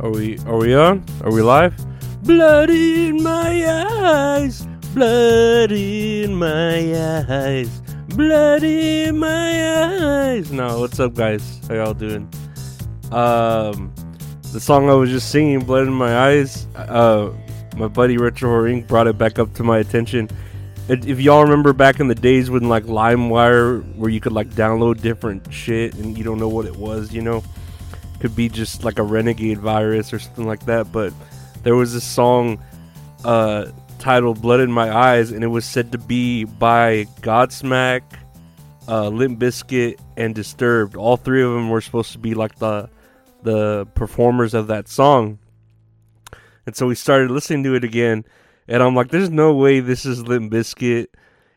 Are we are we on? Are we live? Blood in my eyes, blood in my eyes, blood in my eyes. No, what's up guys? How y'all doing? Um the song I was just singing, Blood in My Eyes, uh my buddy Retro Inc. brought it back up to my attention. If y'all remember back in the days when like LimeWire where you could like download different shit and you don't know what it was, you know? Could be just like a renegade virus or something like that. But there was this song uh, titled "Blood in My Eyes," and it was said to be by Godsmack, uh, Limp Bizkit, and Disturbed. All three of them were supposed to be like the the performers of that song. And so we started listening to it again, and I'm like, "There's no way this is Limp Bizkit."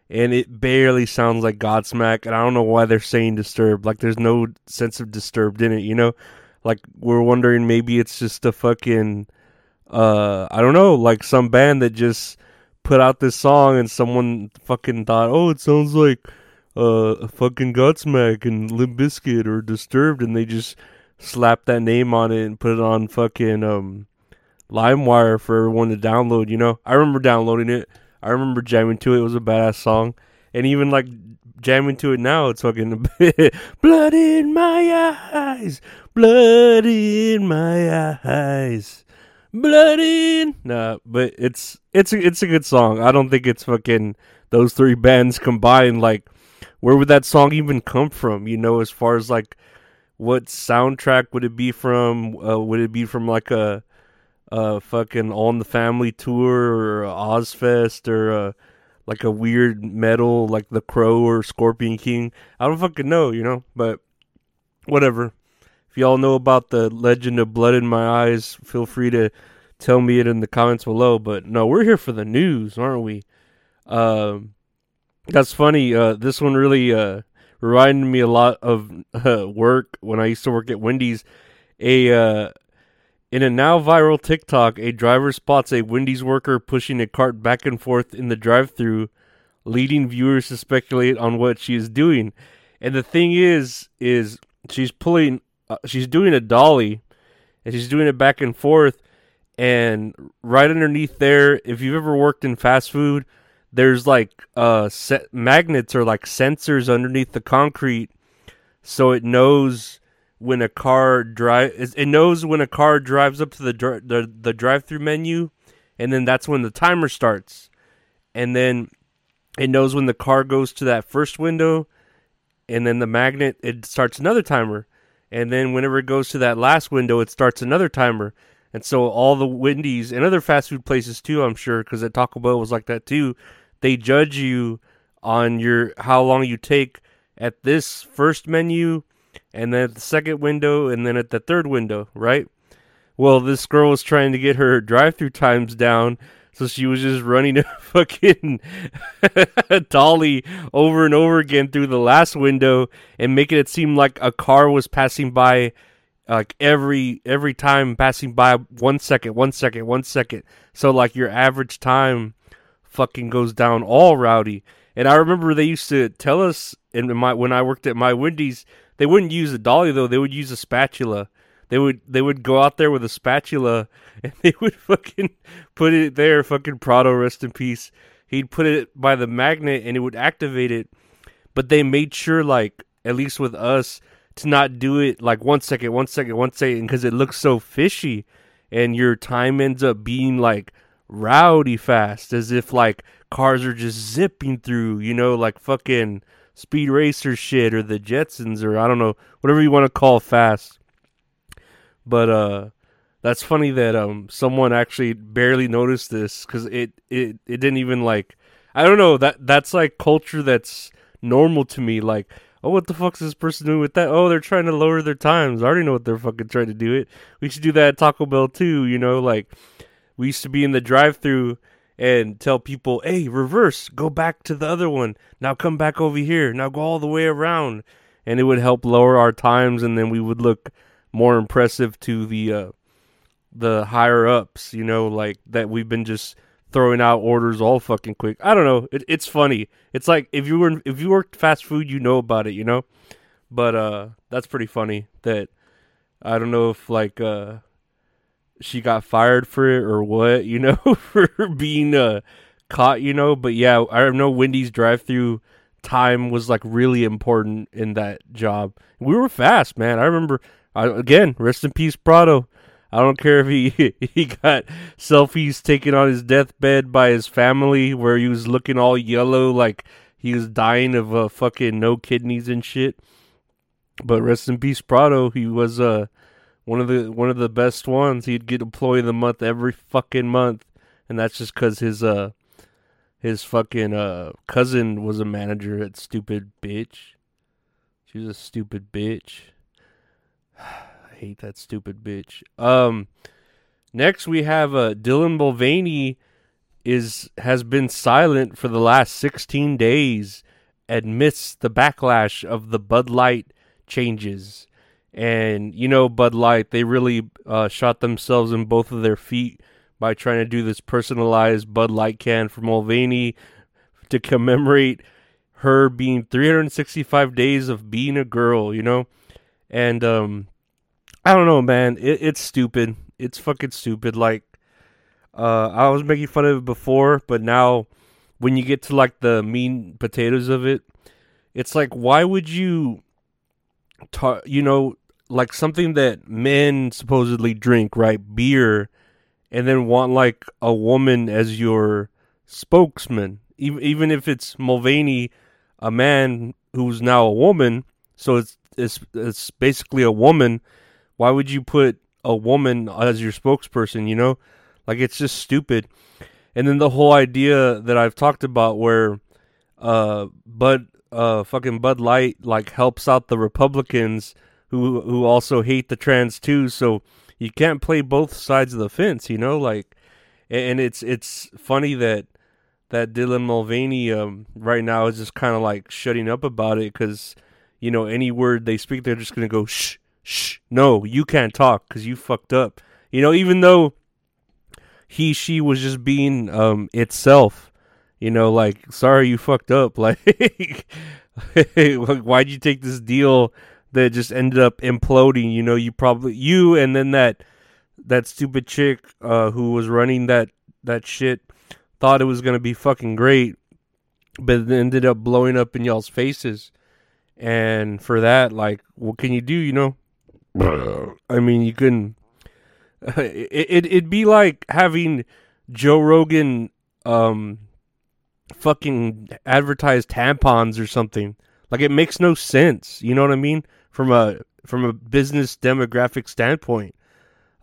And it barely sounds like Godsmack, and I don't know why they're saying Disturbed. Like, there's no sense of Disturbed in it, you know like we're wondering maybe it's just a fucking uh I don't know, like some band that just put out this song and someone fucking thought, "Oh, it sounds like uh fucking Godsmack and Limp or Disturbed," and they just slapped that name on it and put it on fucking um LimeWire for everyone to download. You know, I remember downloading it. I remember jamming to it. It was a badass song, and even like jamming to it now. It's fucking blood in my eyes, blood in my eyes, blood in. Nah, but it's it's a, it's a good song. I don't think it's fucking those three bands combined. Like, where would that song even come from? You know, as far as like what soundtrack would it be from? Uh, would it be from like a uh fucking on the family tour or Ozzfest or uh like a weird metal like the Crow or Scorpion King. I don't fucking know, you know, but whatever. If y'all know about the legend of Blood in My Eyes, feel free to tell me it in the comments below. But no, we're here for the news, aren't we? Um, that's funny. Uh, this one really uh, reminded me a lot of work when I used to work at Wendy's. A uh, in a now viral TikTok, a driver spots a Wendy's worker pushing a cart back and forth in the drive-through, leading viewers to speculate on what she is doing. And the thing is, is she's pulling, uh, she's doing a dolly, and she's doing it back and forth. And right underneath there, if you've ever worked in fast food, there's like uh magnets or like sensors underneath the concrete, so it knows when a car drive it knows when a car drives up to the the the drive-through menu and then that's when the timer starts. And then it knows when the car goes to that first window and then the magnet it starts another timer. And then whenever it goes to that last window it starts another timer. And so all the Wendy's and other fast food places too I'm sure cuz at Taco Bell was like that too they judge you on your how long you take at this first menu and then at the second window, and then at the third window, right? Well, this girl was trying to get her drive-through times down, so she was just running a fucking dolly over and over again through the last window and making it seem like a car was passing by like every every time passing by one second, one second, one second. So like your average time fucking goes down all rowdy. And I remember they used to tell us in my when I worked at my Wendy's they wouldn't use a dolly though. They would use a spatula. They would they would go out there with a spatula and they would fucking put it there. Fucking Prado, rest in peace. He'd put it by the magnet and it would activate it. But they made sure, like at least with us, to not do it like one second, one second, one second, because it looks so fishy, and your time ends up being like rowdy fast, as if like cars are just zipping through. You know, like fucking Speed Racer shit or the Jetsons or I don't know whatever you want to call fast. But uh, that's funny that um someone actually barely noticed this because it, it it didn't even like I don't know that that's like culture that's normal to me. Like, oh, what the fuck's this person doing with that? Oh, they're trying to lower their times. I already know what they're fucking trying to do. It. We should do that at Taco Bell too. You know, like we used to be in the drive-through and tell people, hey, reverse, go back to the other one. Now come back over here. Now go all the way around, and it would help lower our times, and then we would look more impressive to the uh, the higher ups. You know, like that we've been just throwing out orders all fucking quick. I don't know. It, it's funny. It's like if you were if you worked fast food, you know about it, you know. But uh, that's pretty funny. That I don't know if like uh, she got fired for it or what, you know, for being uh caught, you know. But yeah, I know Wendy's drive-through time was like really important in that job. We were fast, man. I remember. I, again, rest in peace, Prado. I don't care if he he got selfies taken on his deathbed by his family where he was looking all yellow like he was dying of uh, fucking no kidneys and shit. But rest in peace, Prado. He was uh one of the one of the best ones. He'd get employee of the month every fucking month, and that's just because his uh his fucking uh cousin was a manager at stupid bitch. She was a stupid bitch I hate that stupid bitch. Um, next we have uh, Dylan Mulvaney is has been silent for the last 16 days amidst the backlash of the Bud Light changes. And you know, Bud Light, they really uh, shot themselves in both of their feet by trying to do this personalized Bud Light can for Mulvaney to commemorate her being 365 days of being a girl, you know? And um I don't know, man. It, it's stupid. It's fucking stupid. Like, uh, I was making fun of it before, but now when you get to like the mean potatoes of it, it's like, why would you, ta- you know, like something that men supposedly drink, right? Beer, and then want like a woman as your spokesman, even even if it's Mulvaney, a man who's now a woman. So it's it's it's basically a woman why would you put a woman as your spokesperson, you know? Like it's just stupid. And then the whole idea that I've talked about where uh Bud uh fucking Bud Light like helps out the Republicans who who also hate the trans too, so you can't play both sides of the fence, you know, like and it's it's funny that that Dylan Mulvaney um, right now is just kind of like shutting up about it because you know any word they speak they're just gonna go shh shh, no, you can't talk because you fucked up. You know, even though he, she was just being um itself, you know, like, sorry, you fucked up. Like, why'd you take this deal that just ended up imploding? You know, you probably, you and then that, that stupid chick uh, who was running that, that shit thought it was going to be fucking great, but it ended up blowing up in y'all's faces. And for that, like, what can you do, you know? I mean, you couldn't. It, it it'd be like having Joe Rogan, um, fucking advertise tampons or something. Like it makes no sense. You know what I mean? From a from a business demographic standpoint,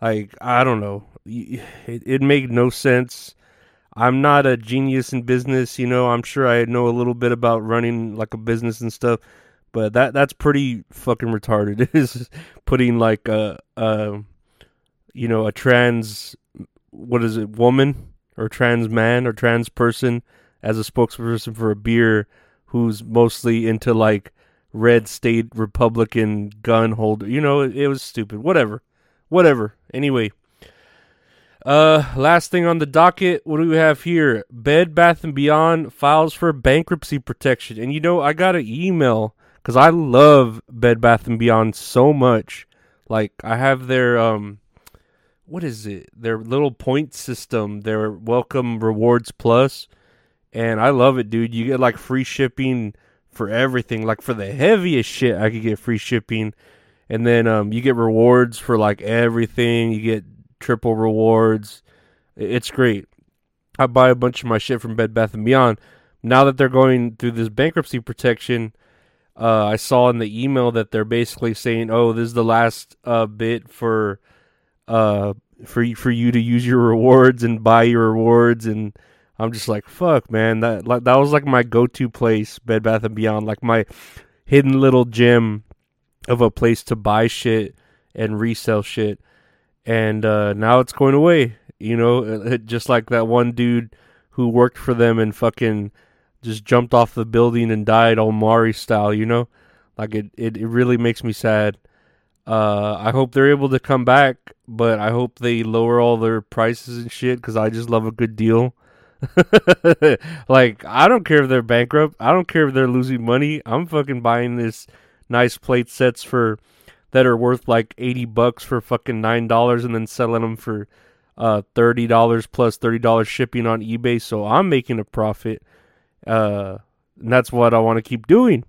like I don't know, it, it made no sense. I'm not a genius in business, you know. I'm sure I know a little bit about running like a business and stuff, but that that's pretty fucking retarded. Is putting like a, a you know a trans what is it woman or trans man or trans person as a spokesperson for a beer who's mostly into like red state Republican gun holder. You know, it, it was stupid. Whatever, whatever. Anyway. Uh, last thing on the docket, what do we have here? Bed Bath and Beyond files for bankruptcy protection, and you know I got an email because I love Bed Bath and Beyond so much. Like I have their um, what is it? Their little point system, their welcome rewards plus, and I love it, dude. You get like free shipping for everything. Like for the heaviest shit, I could get free shipping, and then um, you get rewards for like everything. You get triple rewards. It's great. I buy a bunch of my shit from Bed Bath and Beyond. Now that they're going through this bankruptcy protection, uh, I saw in the email that they're basically saying, "Oh, this is the last uh, bit for, uh, for for you to use your rewards and buy your rewards and I'm just like fuck man that like that was like my go-to place Bed Bath and Beyond like my hidden little gem of a place to buy shit and resell shit. And uh, now it's going away you know? It, just like that one dude who worked for them and fucking just jumped off the building and died Omari style you know? Like it, it, it really makes me sad. Uh, I hope they're able to come back, but I hope they lower all their prices and shit because I just love a good deal. like, I don't care if they're bankrupt. I don't care if they're losing money. I'm fucking buying this nice plate sets for that are worth like 80 bucks for fucking $9 and then selling them for uh, $30 plus $30 shipping on eBay. So I'm making a profit. Uh, and that's what I want to keep doing.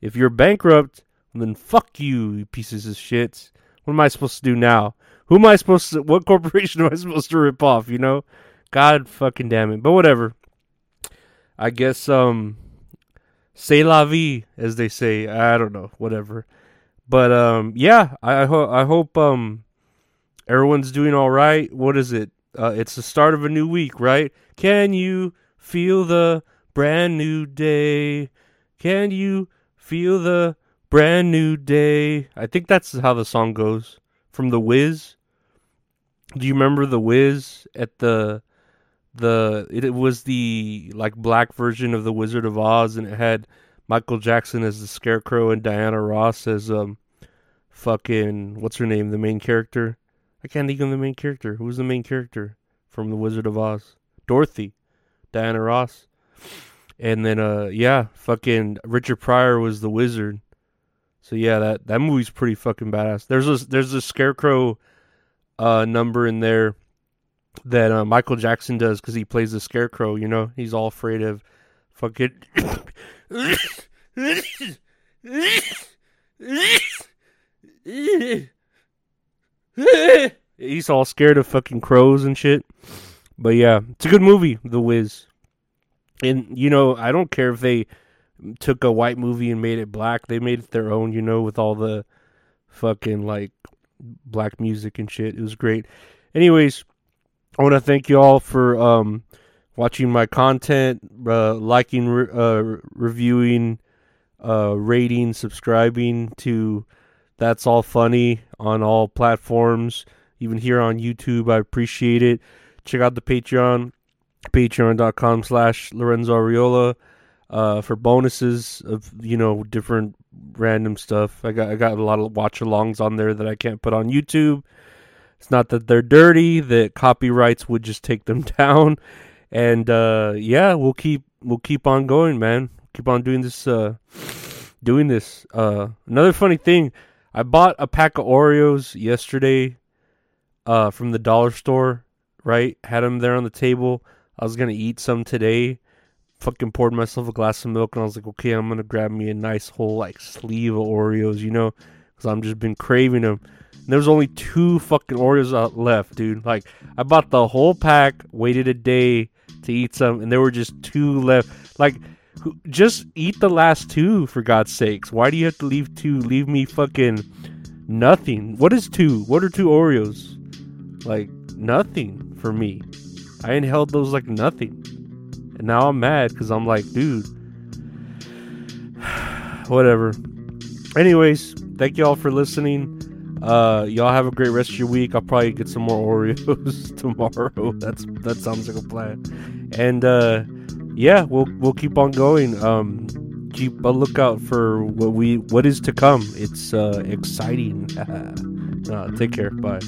If you're bankrupt, then fuck you, you pieces of shit. What am I supposed to do now? Who am I supposed to? What corporation am I supposed to rip off? You know, God fucking damn it. But whatever. I guess um, c'est la vie, as they say. I don't know, whatever. But um, yeah, I, I hope I hope um, everyone's doing all right. What is it? Uh, it's the start of a new week, right? Can you feel the brand new day? Can you feel the Brand new day. I think that's how the song goes from The Wiz. Do you remember The Wiz at the the it, it was the like black version of The Wizard of Oz and it had Michael Jackson as the Scarecrow and Diana Ross as um fucking what's her name, the main character? I can't think of the main character. Who was the main character from The Wizard of Oz? Dorothy. Diana Ross. And then uh yeah, fucking Richard Pryor was the wizard. So yeah, that that movie's pretty fucking badass. There's a there's a scarecrow uh, number in there that uh, Michael Jackson does because he plays the scarecrow. You know, he's all afraid of fucking. he's all scared of fucking crows and shit. But yeah, it's a good movie, The Wiz. And you know, I don't care if they took a white movie and made it black. They made it their own, you know, with all the fucking like black music and shit. It was great. Anyways, I want to thank you all for um, watching my content, uh, liking, uh, reviewing, uh, rating, subscribing to That's All Funny on all platforms, even here on YouTube. I appreciate it. Check out the Patreon, patreon.com slash Lorenzo Ariola uh, for bonuses of you know different random stuff. I got I got a lot of watch alongs on there that I can't put on YouTube. It's not that they're dirty; that copyrights would just take them down. And uh, yeah, we'll keep we'll keep on going, man. Keep on doing this. Uh, doing this. Uh, another funny thing, I bought a pack of Oreos yesterday uh, from the dollar store. Right, had them there on the table. I was gonna eat some today fucking poured myself a glass of milk and I was like, okay, I'm gonna grab me a nice whole like sleeve of Oreos, you know, because I'm just been craving them. There was only two fucking Oreos left, dude. Like I bought the whole pack, waited a day to eat some, and there were just two left. Like, just eat the last two for God's sakes. Why do you have to leave two? Leave me fucking nothing. What is two? What are two Oreos? Like nothing for me. I inhaled those like nothing. And now I'm mad because I'm like, dude, whatever. Anyways, thank y'all for listening. Uh, y'all have a great rest of your week. I'll probably get some more Oreos tomorrow. That's that sounds like a plan. And uh, yeah, we'll we'll keep on going. Um, keep a lookout for what we what is to come. It's uh, exciting. uh, take care. Bye.